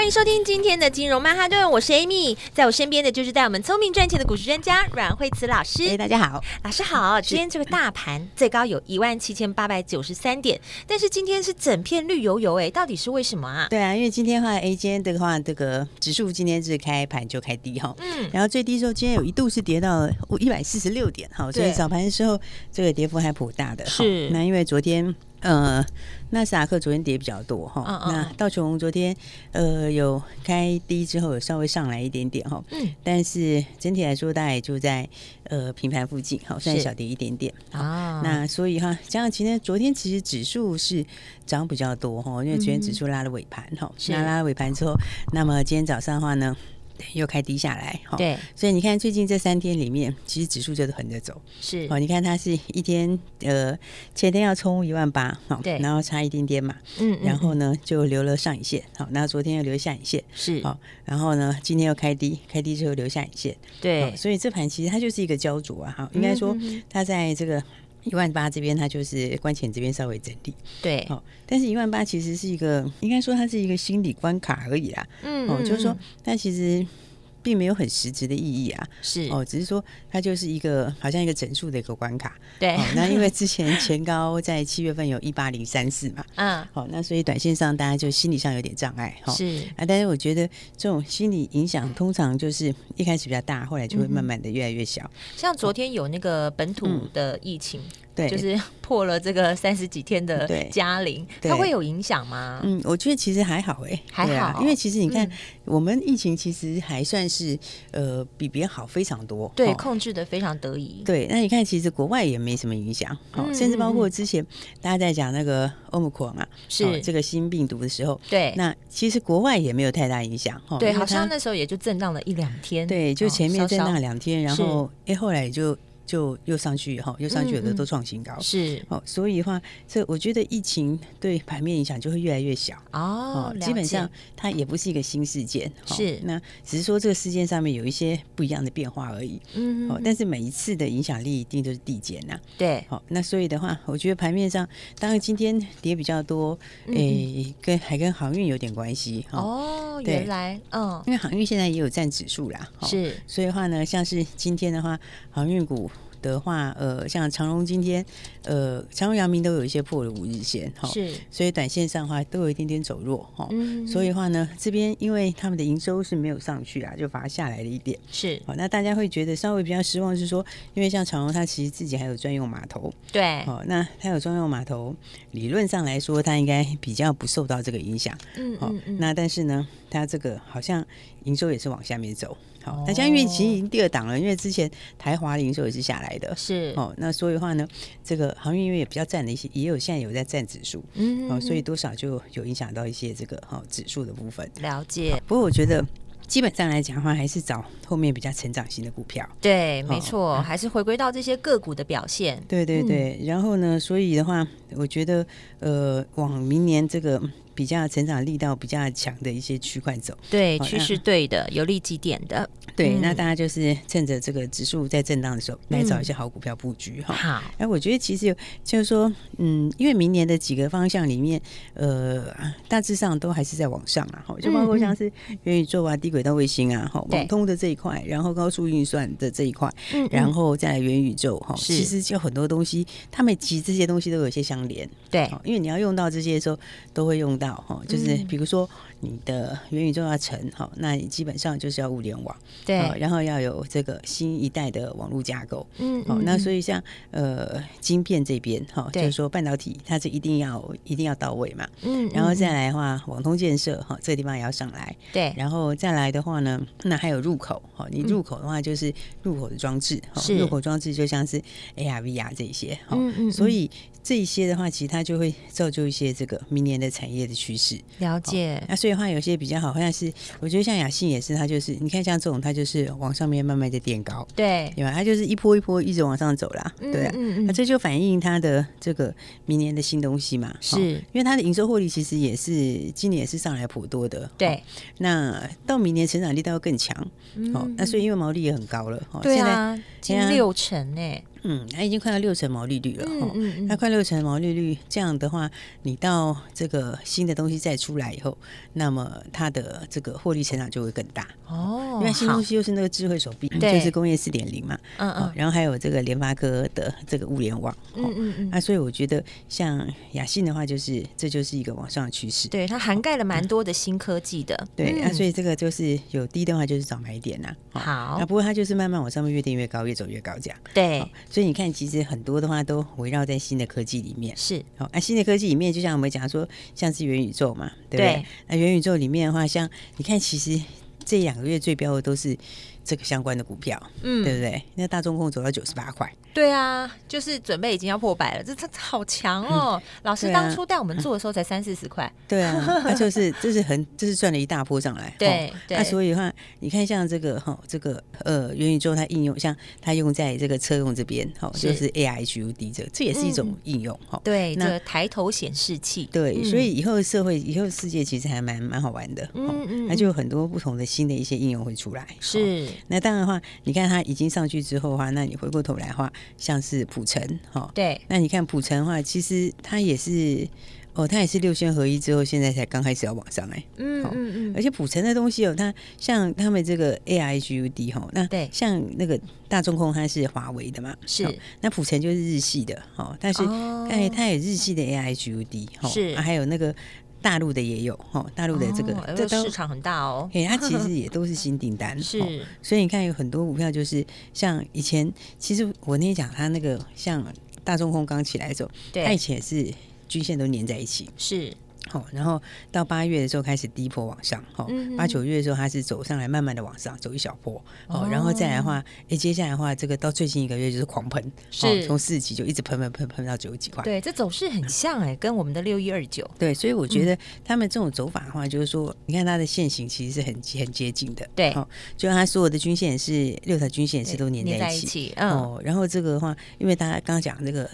欢迎收听今天的金融曼哈顿，我是 Amy，在我身边的就是带我们聪明赚钱的股市专家阮慧慈老师。哎，大家好，老师好。今天这个大盘最高有一万七千八百九十三点，但是今天是整片绿油油，哎，到底是为什么啊？对啊，因为今天的话，，A，今天的话，这个指数今天是开盘就开低哈，嗯，然后最低时候今天有一度是跌到一百四十六点哈，所以早盘的时候这个跌幅还颇大的，是。那因为昨天。呃，纳斯达克昨天跌比较多哈，那道琼昨天呃有开低之后有稍微上来一点点哈，嗯，但是整体来说大概也就在呃平盘附近，好，算小跌一点点。啊。那所以哈，加上今天昨天其实指数是涨比较多哈，因为昨天指数拉了尾盘哈，那、嗯、拉了尾盘之后，那么今天早上的话呢？又开低下来，哈，对，所以你看最近这三天里面，其实指数就是横着走，是哦。你看它是一天，呃，前天要冲一万八，哈，对，然后差一点点嘛，嗯，然后呢就留了上影线，好，然后昨天又留下影线，是，好，然后呢今天又开低，开低之后留下影线，对，所以这盘其实它就是一个焦灼啊，哈，应该说它在这个一万八这边，它就是关前这边稍微整理，对，哦，但是一万八其实是一个，应该说它是一个心理关卡而已啦，嗯，哦，就是说它其实。并没有很实质的意义啊，是哦，只是说它就是一个好像一个整数的一个关卡，对。哦、那因为之前前高在七月份有一八零三四嘛，嗯，好、哦，那所以短线上大家就心理上有点障碍，哈、哦，是啊。但是我觉得这种心理影响通常就是一开始比较大，后来就会慢慢的越来越小。嗯、像昨天有那个本土的疫情。嗯对，就是 破了这个三十几天的嘉陵，它会有影响吗？嗯，我觉得其实还好哎、欸，还好，因为其实你看，我们疫情其实还算是呃比别人好非常多，对，控制的非常得宜。对，那你看，其实国外也没什么影响，哦，甚至包括之前大家在讲那个欧姆克隆啊，是。这个新病毒的时候，对，那其实国外也没有太大影响，对，好像那时候也就震荡了一两天，对，就前面震荡两天，然后哎后来也就。就又上去以后，又上去，有的都创新高，嗯嗯是。哦，所以的话，这我觉得疫情对盘面影响就会越来越小。哦，基本上它也不是一个新事件，是、哦、那只是说这个事件上面有一些不一样的变化而已，嗯，嗯，哦，但是每一次的影响力一定都是递减呐，对，好、哦，那所以的话，我觉得盘面上当然今天跌比较多，诶、欸，跟还跟航运有点关系哦，哦，原来，嗯，因为航运现在也有占指数啦，哦、是，所以的话呢，像是今天的话，航运股。的话，呃，像长荣今天，呃，长荣、阳明都有一些破了五日线，哈，是，所以短线上的话都有一点点走弱，哈，嗯，所以的话呢，这边因为他们的营收是没有上去啊，就反而下来了一点，是，好，那大家会觉得稍微比较失望，是说，因为像长荣它其实自己还有专用码头，对，哦，那它有专用码头，理论上来说，它应该比较不受到这个影响，嗯，好，那但是呢，它这个好像营收也是往下面走。好，那像因为其实已经第二档了，因为之前台华的营收也是下来的，是哦，那所以的话呢，这个航运因为也比较占了一些，也有现在有在占指数，嗯，嗯，哦，所以多少就有影响到一些这个哈、哦、指数的部分。了解。不过我觉得基本上来讲的话，还是找后面比较成长型的股票。对，没错，哦、还是回归到这些个股的表现。对对对，嗯、然后呢，所以的话，我觉得呃，往明年这个。比较成长力道比较强的一些区块走，对，趋势对的，有利几点的，对，那大家就是趁着这个指数在震荡的时候来找一些好股票布局哈。好，哎，我觉得其实有就是说，嗯，因为明年的几个方向里面，呃，大致上都还是在往上啊，哈，就包括像是元宇宙啊、低轨道卫星啊、哈、网通的这一块，然后高速运算的这一块，然后再来元宇宙哈，其实就很多东西，他们其实这些东西都有些相连，对，因为你要用到这些的时候，都会用到。哈，就是比如说你的元宇宙要成哈，那你基本上就是要物联网，对，然后要有这个新一代的网络架构，嗯，好，那所以像呃晶片这边哈，就是说半导体它是一定要一定要到位嘛，嗯，然后再来的话，网通建设哈，这个地方也要上来，对，然后再来的话呢，那还有入口哈，你入口的话就是入口的装置，是。入口装置就像是 AR、VR 这些，嗯嗯，所以这一些的话，其实它就会造就一些这个明年的产业的。趋势。了解。那所以的话，有些比较好，好像是我觉得像雅信也是，它就是你看像这种，它就是往上面慢慢的垫高，对，对吧？它就是一波一波一直往上走啦，对啊。嗯嗯。那这就反映它的这个明年的新东西嘛，是因为它的营收获利其实也是今年也是上来颇多的，对。那到明年成长力道要更强，哦，那所以因为毛利也很高了，对啊，近六成诶。嗯，它已经快到六成毛利率了哈，嗯嗯，它快六成毛利率，这样的话，你到这个新的东西再出来以后，那么它的这个获利成长就会更大哦。因为新东西又是那个智慧手臂，就是工业四点零嘛，嗯嗯，然后还有这个联发科的这个物联网，嗯嗯嗯，那所以我觉得像雅信的话，就是这就是一个往上的趋势，对，它涵盖了蛮多的新科技的，对，那所以这个就是有低的话就是早买点呐，好，那不过它就是慢慢往上面越垫越高，越走越高这样，对。所以你看，其实很多的话都围绕在新的科技里面。是，好，啊新的科技里面，就像我们讲说，像是元宇宙嘛，对不对？对，那元宇宙里面的话，像你看，其实这两个月最标的都是这个相关的股票，嗯，对不对？那大中控走到九十八块。对啊，就是准备已经要破百了，这这好强哦！老师当初带我们做的时候才三四十块。对啊，那就是这是很这是赚了一大波上来。对，那所以的话，你看像这个哈，这个呃元宇宙它应用，像它用在这个车用这边，哈，就是 AI HUD 这这也是一种应用哈。对，那抬头显示器。对，所以以后社会以后世界其实还蛮蛮好玩的。嗯嗯。那就有很多不同的新的一些应用会出来。是。那当然的话，你看它已经上去之后的话，那你回过头来的话。像是普城哈，对，那你看普城的话，其实它也是哦，它也是六纤合一之后，现在才刚开始要往上来，嗯嗯嗯，而且普成的东西哦，它像他们这个 AIGUD 哈，那对，像那个大中控它是华为的嘛，是，那普成就是日系的哈，但是哎，它有日系的 AIGUD 哈，是，还有那个。大陆的也有哈，大陆的这个、哦、这都市场很大哦。哎，它其实也都是新订单，是。所以你看，有很多股票就是像以前，其实我那天讲它那个像大中控刚起来的时候，对它以前也是均线都粘在一起，是。好，然后到八月的时候开始低坡往上，哈，八九月的时候它是走上来，慢慢的往上走一小坡，哦，然后再来的话，哎，接下来的话，这个到最近一个月就是狂喷，是，从四十几就一直喷喷喷喷到九十几块，对，这走势很像哎，跟我们的六一二九，对，所以我觉得他们这种走法的话，就是说，你看它的线型其实是很很接近的，对，就它所有的均线是六条均线是都粘在一起，哦，然后这个的话，因为大家刚刚讲那个。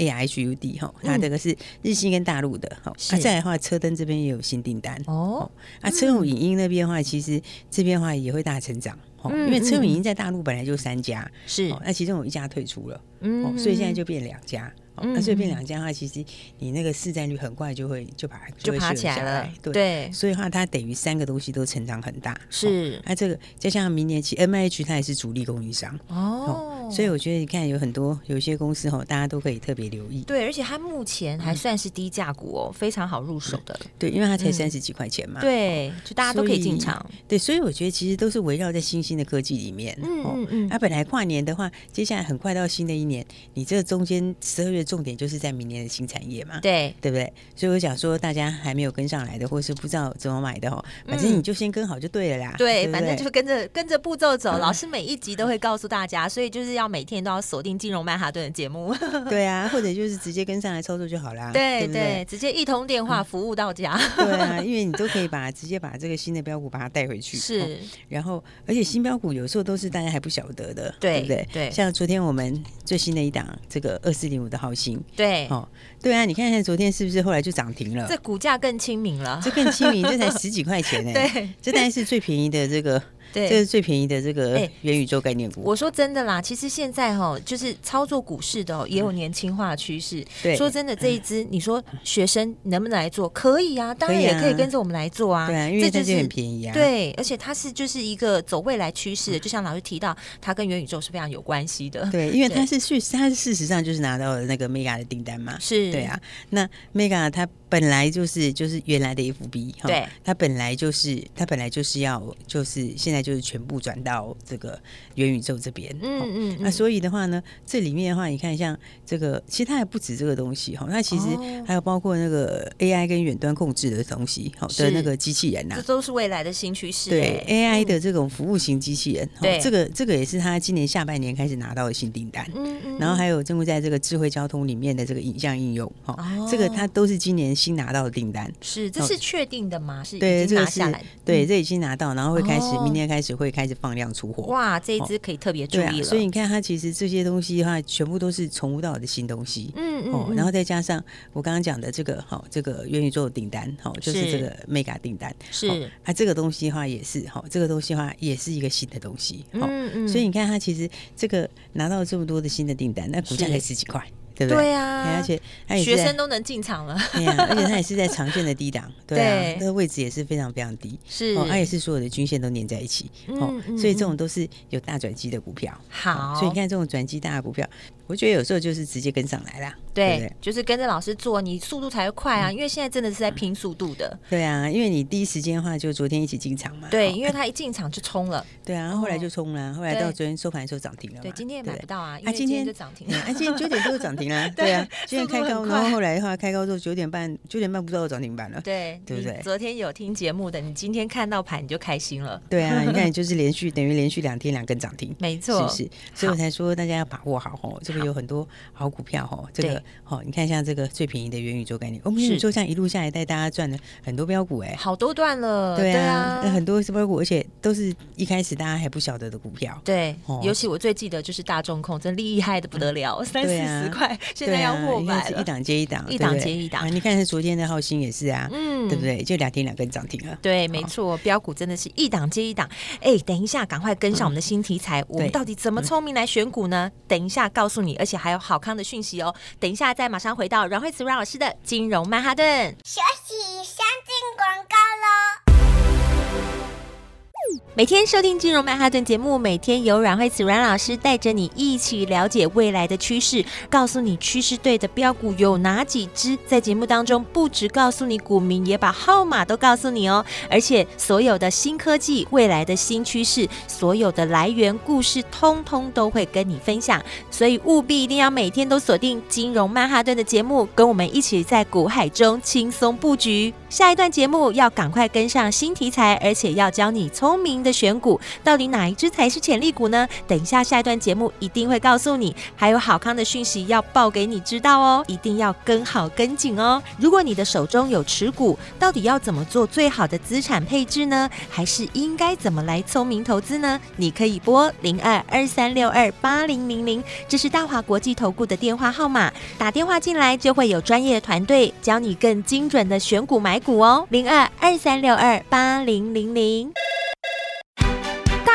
A H U D 哈，它这个是日系跟大陆的哈，啊再来的话，车灯这边也有新订单哦，啊车用影音那边的话，其实这边的话也会大成长，因为车用影音在大陆本来就三家，是，那其中有一家退出了，嗯，所以现在就变两家。那所以变两家的话，其实你那个市占率很快就会就把它就爬起来了，对，所以的话它等于三个东西都成长很大。是，那这个就像明年起，M H 它也是主力供应商哦，所以我觉得你看有很多有些公司哦，大家都可以特别留意。对，而且它目前还算是低价股哦，非常好入手的。对，因为它才三十几块钱嘛。对，就大家都可以进场。对，所以我觉得其实都是围绕在新兴的科技里面。嗯嗯嗯。它本来跨年的话，接下来很快到新的一年，你这中间十二月重点就是在明年的新产业嘛，对对不对？所以我想说，大家还没有跟上来的，或是不知道怎么买的哦，反正你就先跟好就对了啦。对，反正就跟着跟着步骤走。老师 每一集都会告诉大家，所以就是要每天都要锁定金融曼哈顿的节目。对啊，或者就是直接跟上来操作就好啦。对对，直接一通电话服务到家。对啊，因为你都可以把直接把这个新的标股把它带回去。是，然后而且新标股有时候都是大家还不晓得的，对不对？对，像昨天我们最新的一档这个二四零五的号型，对，哦。对啊，你看看昨天是不是后来就涨停了？这股价更亲民了，这更亲民，这才十几块钱呢。对，这当然是最便宜的这个。对，这是最便宜的这个元宇宙概念股。我说真的啦，其实现在哈，就是操作股市的也有年轻化的趋势。对，说真的，这一支你说学生能不能来做？可以啊，当然也可以跟着我们来做啊。对啊，因为这就很便宜啊。对，而且它是就是一个走未来趋势的，就像老师提到，它跟元宇宙是非常有关系的。对，因为它是去，它是事实上就是拿到了那个 Mega 的订单嘛。是，对啊。那 Mega 它本来就是就是原来的 FB，对，它本来就是它本来就是要就是现在。就是全部转到这个元宇宙这边，嗯嗯，那所以的话呢，这里面的话，你看像这个，其实它还不止这个东西哈，那其实还有包括那个 AI 跟远端控制的东西，好的那个机器人呐，这都是未来的新趋势。对 AI 的这种服务型机器人，对。这个这个也是他今年下半年开始拿到的新订单，嗯嗯，然后还有正在这个智慧交通里面的这个影像应用，哈，这个它都是今年新拿到的订单。是，这是确定的吗？是，已经拿下来。对，这已经拿到，然后会开始，明天开始会开始放量出货。哇，这一支可以特别注意了。所以你看，它其实这些东西的话，全部都是从无到有的新东西。嗯嗯。然后再加上我刚刚讲的这个，好，这个元宇宙的订单，好，就是这个 Mega 订单。是。啊，这个东西的话也是，哈，这个东西的话也是一个新的东西。嗯嗯。所以你看，它其实这个拿到这么多的新的订单，那股价才十几块。对不对？对呀，而且学生都能进场了。对 呀，而且它也是在长线的低档，对啊，那个位置也是非常非常低。是，它也是所有的均线都粘在一起。哦，所以这种都是有大转机的股票。好，所以你看这种转机大的股票。我觉得有时候就是直接跟上来啦，对，对，就是跟着老师做，你速度才会快啊。因为现在真的是在拼速度的。对啊，因为你第一时间的话，就昨天一起进场嘛。对，因为他一进场就冲了。对啊，后来就冲了，后来到昨天收盘的时候涨停了。对，今天也买不到啊，因为今天就涨停了。啊，今天九点多就涨停了。对啊，今天开高，然后后来的话开高之后九点半，九点半不知道涨停板了。对，对不对？昨天有听节目的，你今天看到盘你就开心了。对啊，你看就是连续等于连续两天两根涨停，没错，是不是？所以我才说大家要把握好哦，这个有很多。好股票哦，这个好，你看像这个最便宜的元宇宙概念，我们元宇宙这样一路下来带大家赚了很多标股哎，好多段了，对啊，很多是标股，而且都是一开始大家还不晓得的股票，对，尤其我最记得就是大众控，真厉害的不得了，三四十块，现在要破百了，一档接一档，一档接一档，你看是昨天的浩鑫也是啊，嗯，对不对？就两天两根涨停了，对，没错，标股真的是一档接一档，哎，等一下赶快跟上我们的新题材，我们到底怎么聪明来选股呢？等一下告诉你，而且还有好康的讯息哦。等一下，再马上回到阮慧慈阮老师的金融曼哈顿。休息，先进广告喽。每天收听金融曼哈顿节目，每天由阮慧慈阮老师带着你一起了解未来的趋势，告诉你趋势对的标股有哪几只。在节目当中，不只告诉你股民，也把号码都告诉你哦。而且所有的新科技、未来的新趋势、所有的来源故事，通通都会跟你分享。所以务必一定要每天都锁定金融曼哈顿的节目，跟我们一起在股海中轻松布局。下一段节目要赶快跟上新题材，而且要教你聪明的。选股到底哪一只才是潜力股呢？等一下下一段节目一定会告诉你，还有好康的讯息要报给你知道哦，一定要跟好跟紧哦。如果你的手中有持股，到底要怎么做最好的资产配置呢？还是应该怎么来聪明投资呢？你可以拨零二二三六二八零零零，这是大华国际投顾的电话号码，打电话进来就会有专业的团队教你更精准的选股买股哦，零二二三六二八零零零。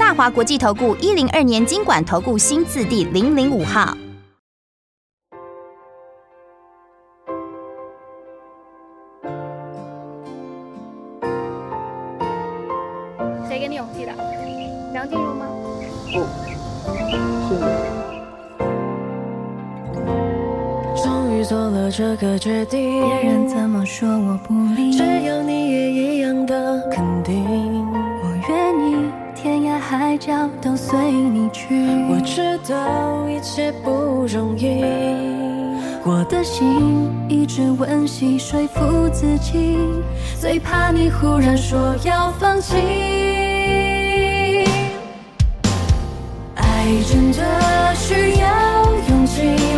大华国际投顾一零二年经管投顾新字第零零五号。谁给你勇气的？梁静茹吗？不，是你。终于做了这个决定，别人怎么说我不理，只要你也一样的肯定，海角都随你去。我知道一切不容易我的心一直温习说服自己最怕你忽然说要放弃。爱真的需要勇气。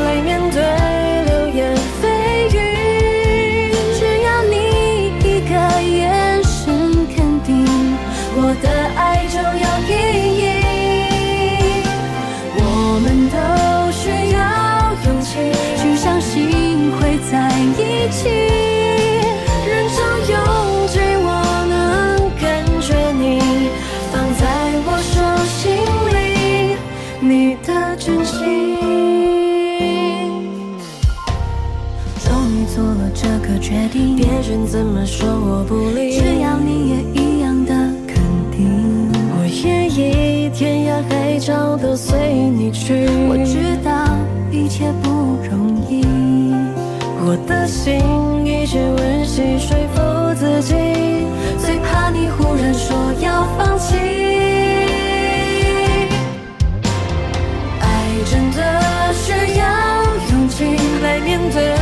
怎么说我不理？只要你也一样的肯定，我愿意天涯海角都随你去。我知道一切不容易，我的心一直温习说服自己，最怕你忽然说要放弃。爱真的需要勇气来面对。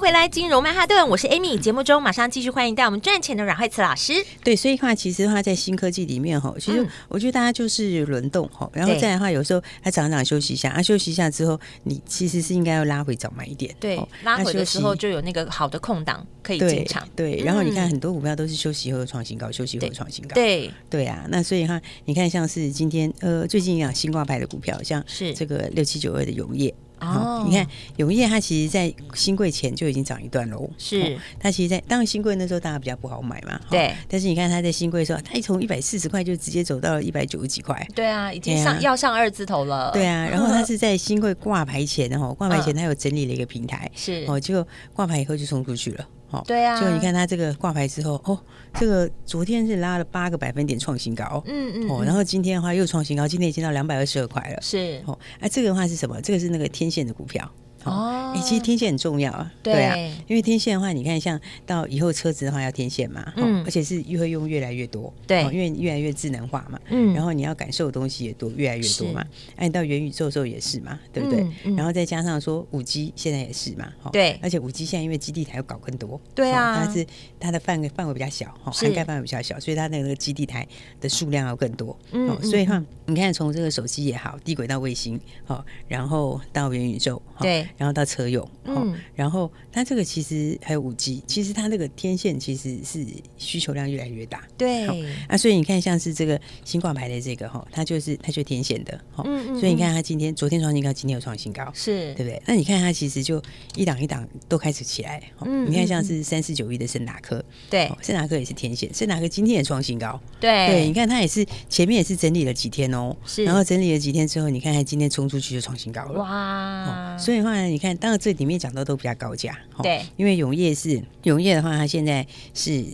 回来金融曼哈顿，我是 Amy。节目中马上继续欢迎带我们赚钱的阮慧慈老师。对，所以的话其实的话在新科技里面哈，其实我觉得大家就是轮动哈，然后再来的话，有时候它涨涨休息一下，啊，休息一下之后，你其实是应该要拉回早买一点。对，拉回的时候就有那个好的空档可以进场。对，然后你看很多股票都是休息后创新高，休息后创新高。对，对啊，那所以哈，你看像是今天呃最近一样新挂牌的股票，像是这个六七九二的永业。哦，你看永业它其实，在新贵前就已经涨一段喽。是，它其实，在当然新贵那时候大家比较不好买嘛。对。但是你看它在新贵的时候，它一从一百四十块就直接走到了一百九十几块。对啊，已经上要上二字头了。对啊，然后它是 在新贵挂牌前，然后挂牌前它有整理了一个平台。是。哦，结果挂牌以后就冲出去了。好，对啊。就你看它这个挂牌之后，哦，这个昨天是拉了八个百分点创新高。嗯嗯。哦，然后今天的话又创新高，今天已经到两百二十二块了。是。哦，哎，这个的话是什么？这个是那个天线的股票。哦，哎，其实天线很重要啊，对啊，因为天线的话，你看像到以后车子的话要天线嘛，嗯，而且是越会用越来越多，对，因为越来越智能化嘛，嗯，然后你要感受的东西也多，越来越多嘛，按到元宇宙的时候也是嘛，对不对？然后再加上说五 G 现在也是嘛，对，而且五 G 现在因为基地台要搞更多，对啊，它是它的范围范围比较小，哈，涵盖范围比较小，所以它那个基地台的数量要更多，嗯，所以哈，你看从这个手机也好，低轨道卫星，好，然后到元宇宙，对。然后到车用，嗯，然后它这个其实还有五 G，其实它那个天线其实是需求量越来越大，对，啊，所以你看像是这个新挂牌的这个哈，它就是它就天线的，嗯，所以你看它今天昨天创新高，今天又创新高，是。对不对？那你看它其实就一档一档都开始起来，嗯，你看像是三四九一的圣达科，对，圣达科也是天线，圣达科今天也创新高，对，对，你看它也是前面也是整理了几天哦，是，然后整理了几天之后，你看它今天冲出去就创新高了，哇，所以的话呢，你看，当然这里面讲到都比较高价，对，因为永业是永业的话，它现在是。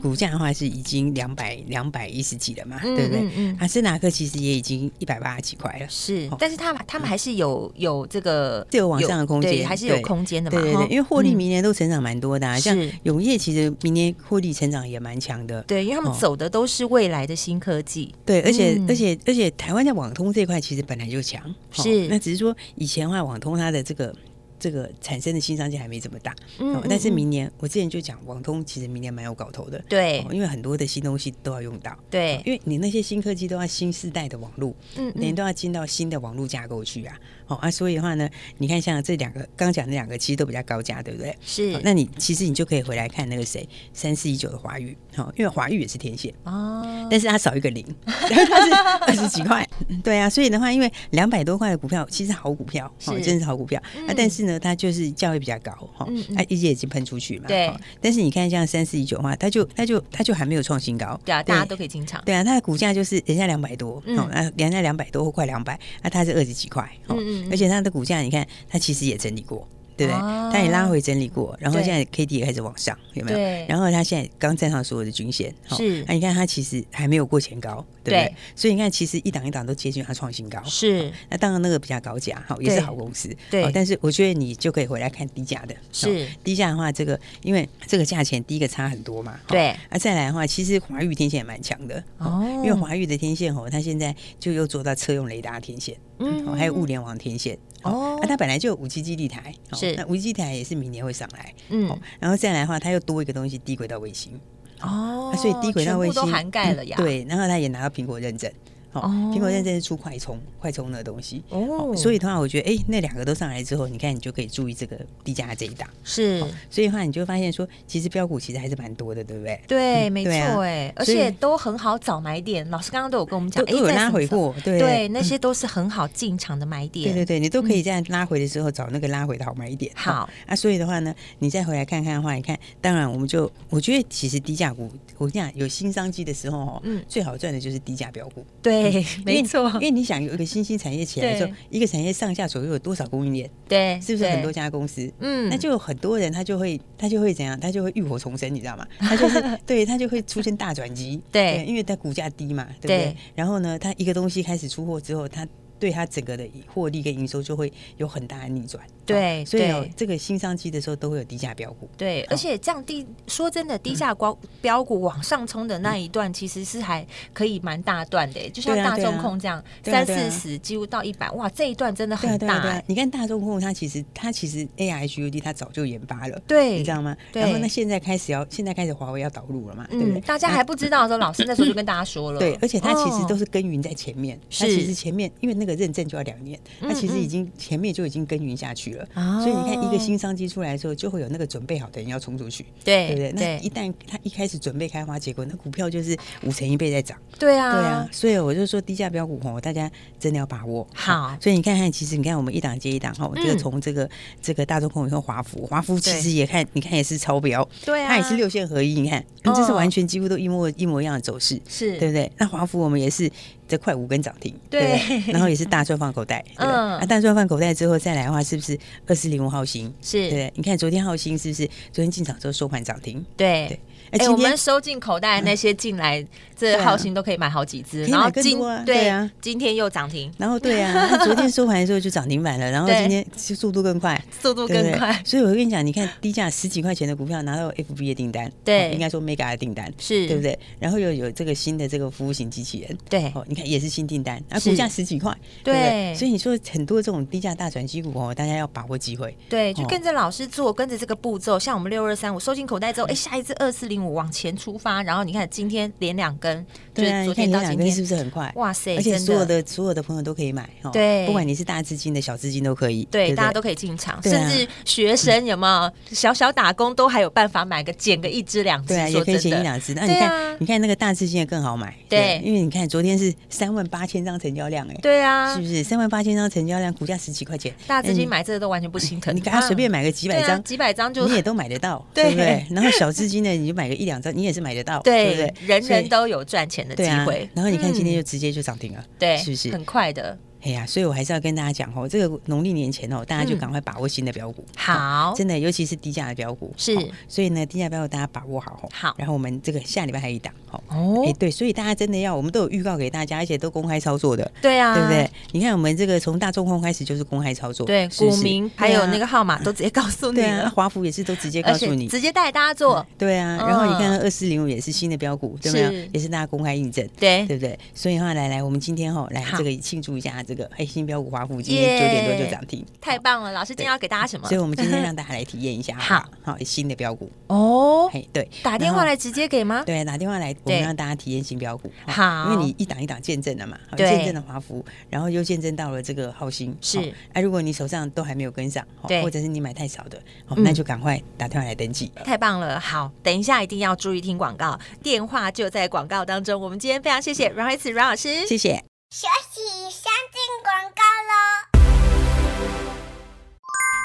股价的话是已经两百两百一十几了嘛，嗯、对不对？嗯，啊，升达克其实也已经一百八十几块了，是，哦、但是他们他们还是有有这个这个往上的空间，还是有空间的嘛，对对对，因为获利明年都成长蛮多的，啊，嗯、像永业其实明年获利成长也蛮强的，对，因为他们走的都是未来的新科技，对，而且、嗯、而且而且台湾在网通这块其实本来就强，是，那只是说以前的话网通它的这个。这个产生的新商机还没这么大，嗯，嗯，嗯，但是明年我之前就讲，网通其实明年蛮有搞头的，对，因为很多的新东西都要用到，对，因为你那些新科技都要新世代的网络，嗯，嗯，你都要进到新的网络架构去啊，哦啊，所以的话呢，你看像这两个刚讲的两个其实都比较高价，对不对？是，那你其实你就可以回来看那个谁三四一九的华宇，好，因为华宇也是天线。哦，但是它少一个零，它是二十几块，对啊，所以的话，因为两百多块的股票其实好股票，哦，真是好股票，啊，但是呢，它就是价。位比较高哈，它一直已经喷出去嘛。对，但是你看像三四一九的话，它就它就它就还没有创新高。对啊，大家都可以进场。对啊，它的股价就是人家两百多，哦，那人家两百多或快两百，那它是二十几块。嗯，而且它的股价，你看它其实也整理过。对不对？它也拉回整理过，然后现在 K D 也开始往上，有没有？然后它现在刚站上所有的均线，是。那你看它其实还没有过前高，对不对？所以你看，其实一档一档都接近它创新高。是。那当然那个比较高价，哈，也是好公司。对。但是我觉得你就可以回来看低价的。是。低价的话，这个因为这个价钱第一个差很多嘛。对。那再来的话，其实华裕天线也蛮强的。哦。因为华裕的天线哦，它现在就又做到车用雷达天线，嗯，还有物联网天线。哦，那它本来就有五 G 基地台，是。那五 G 基地台也是明年会上来，嗯，然后再来的话，它又多一个东西，低轨道卫星，哦，所以低轨道卫星都涵盖了呀，对，然后它也拿到苹果认证。哦，苹果认证是出快充，快充的东西哦，所以的话，我觉得哎，那两个都上来之后，你看你就可以注意这个低价这一档是，所以的话你就发现说，其实标股其实还是蛮多的，对不对？对，没错，哎，而且都很好找买点。老师刚刚都有跟我们讲，都有拉回过，对对，那些都是很好进场的买点。对对对，你都可以在拉回的时候找那个拉回的好买点。好啊，所以的话呢，你再回来看看的话，你看，当然我们就我觉得其实低价股，我跟你讲有新商机的时候哦，嗯，最好赚的就是低价标股。对，没错。因为你想有一个新兴产业起来的时候，一个产业上下左右有多少供应链？对，是不是很多家公司？嗯，那就有很多人他就会他就会怎样？他就会浴火重生，你知道吗？他就是对他就会出现大转机。对，因为他股价低嘛，对不对？然后呢，他一个东西开始出货之后，他。对它整个的获利跟营收就会有很大的逆转，对，所以有这个新商机的时候都会有低价标股，对，而且这样低说真的，低价标标股往上冲的那一段其实是还可以蛮大段的，就像大众控这样三四十几乎到一百，哇，这一段真的很大。你看大众控它其实它其实 AI HUD 它早就研发了，对，你知道吗？然后那现在开始要现在开始华为要导入了嘛，对不对？大家还不知道的时候，老师那时候就跟大家说了，对，而且它其实都是耕耘在前面，它其实前面因为那个认证就要两年。那其实已经前面就已经耕耘下去了，所以你看一个新商机出来的时候，就会有那个准备好的人要冲出去，对对不对？那一旦他一开始准备开花结果，那股票就是五成一倍在涨，对啊，对啊。所以我就说低价标股吼，大家真的要把握好。所以你看看，其实你看我们一档接一档哈，这个从这个这个大众控以后华孚，华孚其实也看，你看也是超标，对啊，它也是六线合一，你看这是完全几乎都一模一模一样的走势，是对不对？那华孚我们也是。这快五根涨停，对，然后也是大赚放口袋，嗯，啊，大赚放口袋之后再来的话，是不是二四零五号星？是。对，你看昨天浩星是不是昨天进场之后收盘涨停？对。哎，我们收进口袋的那些进来，这浩兴都可以买好几只，然后今对啊，今天又涨停，然后对啊，昨天收盘的时候就涨停板了，然后今天速度更快，速度更快，所以我跟你讲，你看低价十几块钱的股票拿到 FB 的订单，对，应该说 Mega 的订单是。对不对？然后又有这个新的这个服务型机器人，对，哦，你看也是新订单，啊，股价十几块，对，所以你说很多这种低价大转机股哦，大家要把握机会，对，就跟着老师做，跟着这个步骤，像我们六二三五收进口袋之后，哎，下一次二四零。往前出发，然后你看今天连两根，对啊，昨天到今天是不是很快？哇塞！而且所有的所有的朋友都可以买，对，不管你是大资金的小资金都可以，对，大家都可以进场，甚至学生有没有小小打工都还有办法买个捡个一只两只，对啊，也可以捡一两只。那你看，你看那个大资金的更好买，对，因为你看昨天是三万八千张成交量，哎，对啊，是不是三万八千张成交量，股价十几块钱，大资金买这个都完全不心疼，你给他随便买个几百张，几百张就你也都买得到，对不对？然后小资金的你就买个一两张，你也是买得到，对不对？人人都有赚钱的机会。然后你看今天就直接就涨停了，对，是不是很快的？哎呀，所以我还是要跟大家讲哦，这个农历年前哦，大家就赶快把握新的标股。好，真的，尤其是低价的标股。是，所以呢，低价标股大家把握好。好，然后我们这个下礼拜还有一档。哦，哦哎，对，所以大家真的要，我们都有预告给大家，而且都公开操作的。对啊，对不对？你看我们这个从大众控开始就是公开操作，对，股民还有那个号码都直接告诉你。对啊，华府也是都直接告诉你，直接带大家做。对啊，然后你看二四零五也是新的标股，对不对？也是大家公开印证，对，对不对？所以的话，来来，我们今天哈来这个庆祝一下这个哎新标股。华孚今天九点多就涨停，太棒了！老师今天要给大家什么？所以我们今天让大家来体验一下，好好新的标股哦。对，打电话来直接给吗？对，打电话来，我们让大家体验新标股。好，因为你一档一档见证了嘛，见证了华孚，然后又见证到了这个浩兴。是，哎，如果你手上都还没有跟上，对，或者是你买太少的，那就赶快打电话来登记。太棒了！好，等一下一定要注意听广告，电话就在广告当中。我们今天非常谢谢阮慧慈阮老师，谢谢。休息，先进广告喽。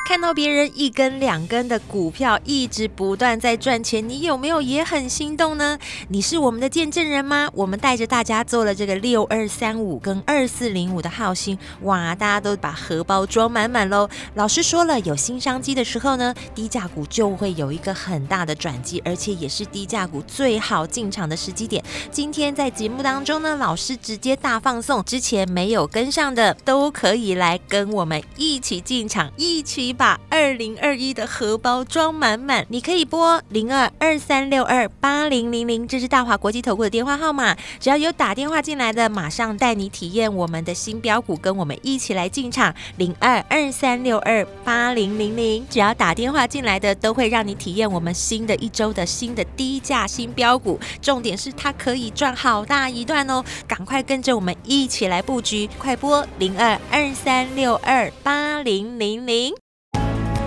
看到别人一根两根的股票一直不断在赚钱，你有没有也很心动呢？你是我们的见证人吗？我们带着大家做了这个六二三五跟二四零五的号星，哇，大家都把荷包装满满喽。老师说了，有新商机的时候呢，低价股就会有一个很大的转机，而且也是低价股最好进场的时机点。今天在节目当中呢，老师直接大放送，之前没有跟上的都可以来跟我们一起进场，一起。把二零二一的荷包装满满，你可以拨零二二三六二八零零零，这是大华国际投顾的电话号码。只要有打电话进来的，马上带你体验我们的新标股，跟我们一起来进场。零二二三六二八零零零，只要打电话进来的，都会让你体验我们新的一周的新的低价新标股。重点是它可以赚好大一段哦，赶快跟着我们一起来布局，快拨零二二三六二八零零零。